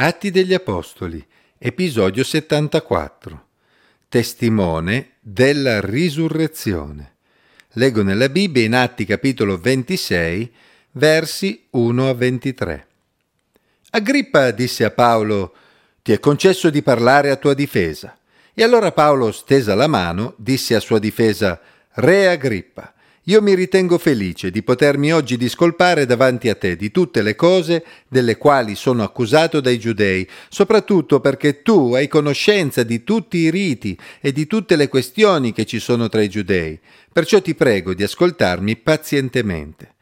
Atti degli Apostoli, episodio 74. Testimone della risurrezione. Leggo nella Bibbia in Atti capitolo 26, versi 1 a 23. Agrippa disse a Paolo, ti è concesso di parlare a tua difesa. E allora Paolo, stesa la mano, disse a sua difesa, Re Agrippa, io mi ritengo felice di potermi oggi discolpare davanti a te di tutte le cose delle quali sono accusato dai giudei, soprattutto perché tu hai conoscenza di tutti i riti e di tutte le questioni che ci sono tra i giudei. Perciò ti prego di ascoltarmi pazientemente.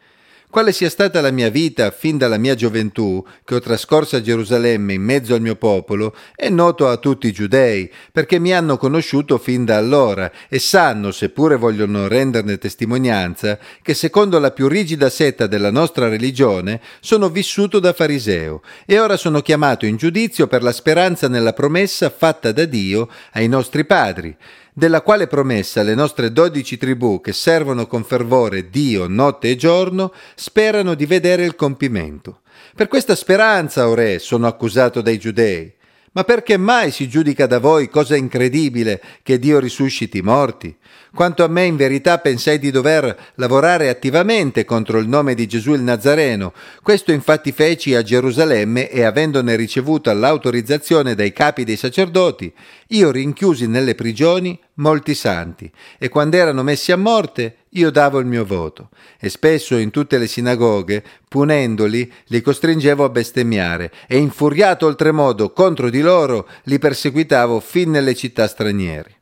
Quale sia stata la mia vita fin dalla mia gioventù, che ho trascorso a Gerusalemme in mezzo al mio popolo, è noto a tutti i giudei, perché mi hanno conosciuto fin da allora e sanno, seppure vogliono renderne testimonianza, che secondo la più rigida setta della nostra religione sono vissuto da fariseo e ora sono chiamato in giudizio per la speranza nella promessa fatta da Dio ai nostri padri della quale promessa le nostre dodici tribù che servono con fervore Dio notte e giorno sperano di vedere il compimento. Per questa speranza, o re, sono accusato dai giudei. Ma perché mai si giudica da voi cosa incredibile che Dio risusciti i morti? Quanto a me in verità pensai di dover lavorare attivamente contro il nome di Gesù il Nazareno. Questo infatti feci a Gerusalemme e avendone ricevuta l'autorizzazione dai capi dei sacerdoti, io rinchiusi nelle prigioni molti santi e quando erano messi a morte io davo il mio voto e spesso in tutte le sinagoghe, punendoli, li costringevo a bestemmiare e infuriato oltremodo contro di loro li perseguitavo fin nelle città straniere.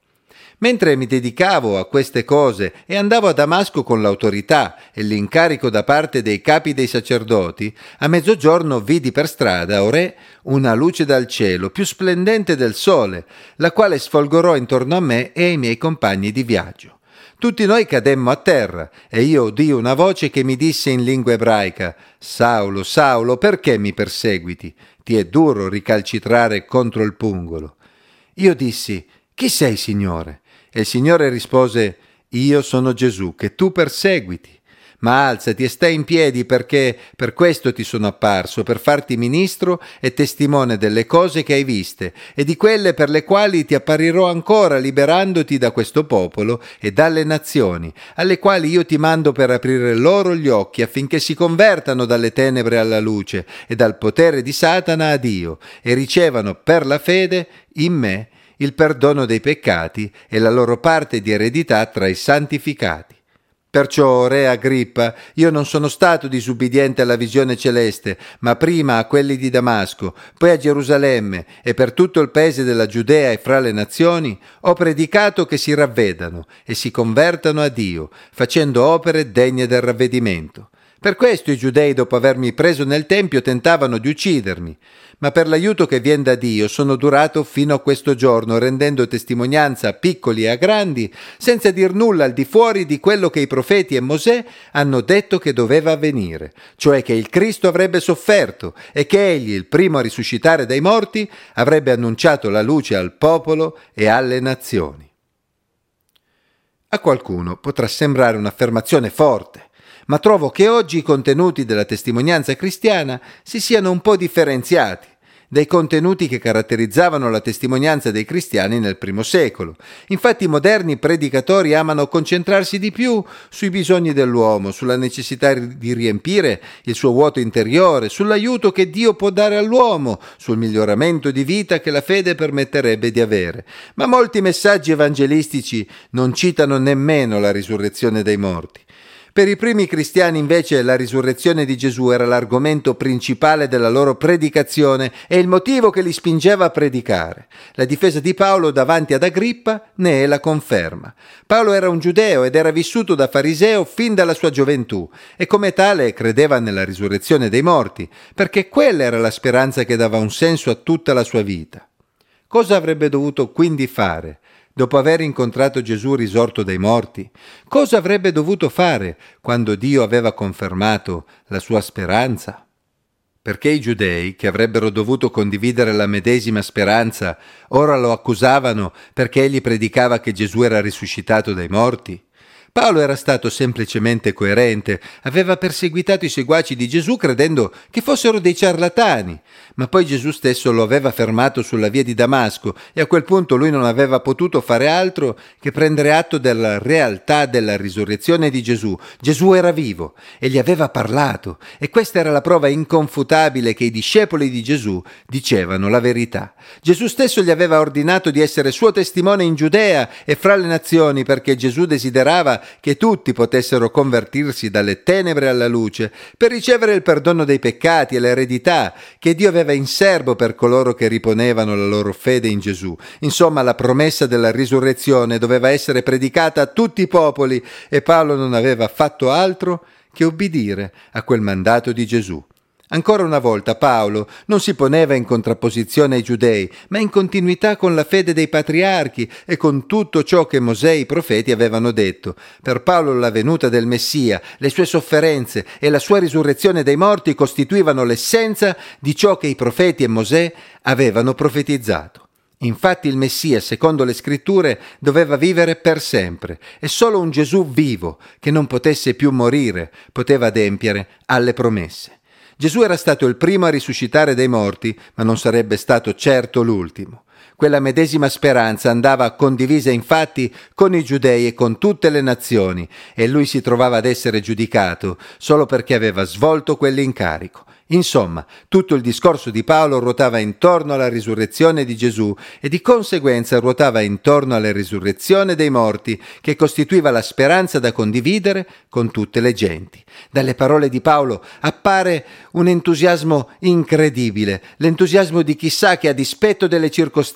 Mentre mi dedicavo a queste cose e andavo a Damasco con l'autorità e l'incarico da parte dei capi dei sacerdoti, a mezzogiorno vidi per strada, o re, una luce dal cielo più splendente del sole, la quale sfolgorò intorno a me e ai miei compagni di viaggio. Tutti noi cademmo a terra e io udii una voce che mi disse in lingua ebraica Saulo, Saulo, perché mi perseguiti? Ti è duro ricalcitrare contro il pungolo. Io dissi Chi sei, Signore? E il Signore rispose, Io sono Gesù, che tu perseguiti. Ma alzati e stai in piedi perché per questo ti sono apparso, per farti ministro e testimone delle cose che hai viste e di quelle per le quali ti apparirò ancora liberandoti da questo popolo e dalle nazioni, alle quali io ti mando per aprire loro gli occhi affinché si convertano dalle tenebre alla luce e dal potere di Satana a Dio e ricevano per la fede in me il perdono dei peccati e la loro parte di eredità tra i santificati. Perciò, re Agrippa, io non sono stato disubbidiente alla visione celeste, ma prima a quelli di Damasco, poi a Gerusalemme e per tutto il paese della Giudea e fra le nazioni, ho predicato che si ravvedano e si convertano a Dio, facendo opere degne del ravvedimento. Per questo i giudei, dopo avermi preso nel Tempio, tentavano di uccidermi, ma per l'aiuto che vien da Dio sono durato fino a questo giorno, rendendo testimonianza a piccoli e a grandi, senza dir nulla al di fuori di quello che i profeti e Mosè hanno detto che doveva avvenire, cioè che il Cristo avrebbe sofferto e che egli, il primo a risuscitare dai morti, avrebbe annunciato la luce al popolo e alle nazioni. A qualcuno potrà sembrare un'affermazione forte, ma trovo che oggi i contenuti della testimonianza cristiana si siano un po' differenziati dai contenuti che caratterizzavano la testimonianza dei cristiani nel primo secolo. Infatti i moderni predicatori amano concentrarsi di più sui bisogni dell'uomo, sulla necessità di riempire il suo vuoto interiore, sull'aiuto che Dio può dare all'uomo, sul miglioramento di vita che la fede permetterebbe di avere. Ma molti messaggi evangelistici non citano nemmeno la risurrezione dei morti. Per i primi cristiani invece la risurrezione di Gesù era l'argomento principale della loro predicazione e il motivo che li spingeva a predicare. La difesa di Paolo davanti ad Agrippa ne è la conferma. Paolo era un giudeo ed era vissuto da fariseo fin dalla sua gioventù e come tale credeva nella risurrezione dei morti, perché quella era la speranza che dava un senso a tutta la sua vita. Cosa avrebbe dovuto quindi fare? Dopo aver incontrato Gesù risorto dai morti? Cosa avrebbe dovuto fare quando Dio aveva confermato la sua speranza? Perché i giudei, che avrebbero dovuto condividere la medesima speranza, ora lo accusavano perché egli predicava che Gesù era risuscitato dai morti? Paolo era stato semplicemente coerente, aveva perseguitato i seguaci di Gesù credendo che fossero dei ciarlatani, ma poi Gesù stesso lo aveva fermato sulla via di Damasco e a quel punto lui non aveva potuto fare altro che prendere atto della realtà della risurrezione di Gesù. Gesù era vivo e gli aveva parlato e questa era la prova inconfutabile che i discepoli di Gesù dicevano la verità. Gesù stesso gli aveva ordinato di essere suo testimone in Giudea e fra le nazioni perché Gesù desiderava che tutti potessero convertirsi dalle tenebre alla luce per ricevere il perdono dei peccati e l'eredità che Dio aveva in serbo per coloro che riponevano la loro fede in Gesù. Insomma, la promessa della risurrezione doveva essere predicata a tutti i popoli e Paolo non aveva fatto altro che obbedire a quel mandato di Gesù. Ancora una volta Paolo non si poneva in contrapposizione ai giudei, ma in continuità con la fede dei patriarchi e con tutto ciò che Mosè e i profeti avevano detto. Per Paolo la venuta del Messia, le sue sofferenze e la sua risurrezione dai morti costituivano l'essenza di ciò che i profeti e Mosè avevano profetizzato. Infatti il Messia, secondo le scritture, doveva vivere per sempre e solo un Gesù vivo, che non potesse più morire, poteva adempiere alle promesse. Gesù era stato il primo a risuscitare dai morti, ma non sarebbe stato certo l'ultimo. Quella medesima speranza andava condivisa infatti con i giudei e con tutte le nazioni, e lui si trovava ad essere giudicato solo perché aveva svolto quell'incarico. Insomma, tutto il discorso di Paolo ruotava intorno alla risurrezione di Gesù e di conseguenza ruotava intorno alla risurrezione dei morti, che costituiva la speranza da condividere con tutte le genti. Dalle parole di Paolo appare un entusiasmo incredibile, l'entusiasmo di chissà che a dispetto delle circostanze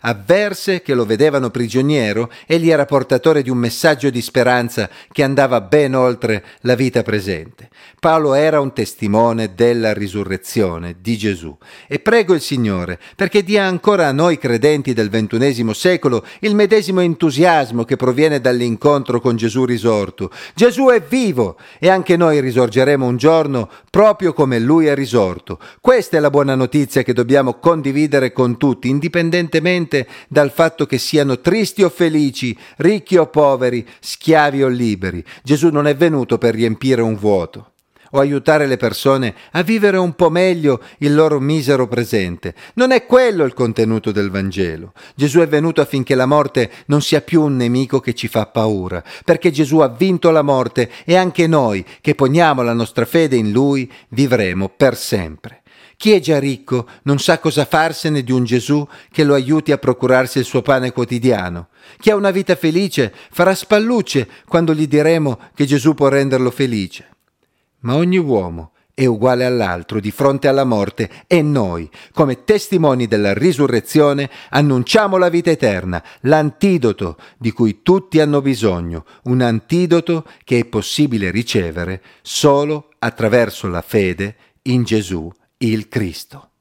avverse che lo vedevano prigioniero, egli era portatore di un messaggio di speranza che andava ben oltre la vita presente. Paolo era un testimone del della risurrezione di Gesù. E prego il Signore perché dia ancora a noi credenti del ventunesimo secolo il medesimo entusiasmo che proviene dall'incontro con Gesù risorto. Gesù è vivo e anche noi risorgeremo un giorno proprio come Lui è risorto. Questa è la buona notizia che dobbiamo condividere con tutti, indipendentemente dal fatto che siano tristi o felici, ricchi o poveri, schiavi o liberi. Gesù non è venuto per riempire un vuoto o aiutare le persone a vivere un po' meglio il loro misero presente. Non è quello il contenuto del Vangelo. Gesù è venuto affinché la morte non sia più un nemico che ci fa paura, perché Gesù ha vinto la morte e anche noi, che poniamo la nostra fede in Lui, vivremo per sempre. Chi è già ricco non sa cosa farsene di un Gesù che lo aiuti a procurarsi il suo pane quotidiano. Chi ha una vita felice farà spallucce quando gli diremo che Gesù può renderlo felice ma ogni uomo è uguale all'altro di fronte alla morte e noi, come testimoni della risurrezione, annunciamo la vita eterna, l'antidoto di cui tutti hanno bisogno, un antidoto che è possibile ricevere solo attraverso la fede in Gesù il Cristo.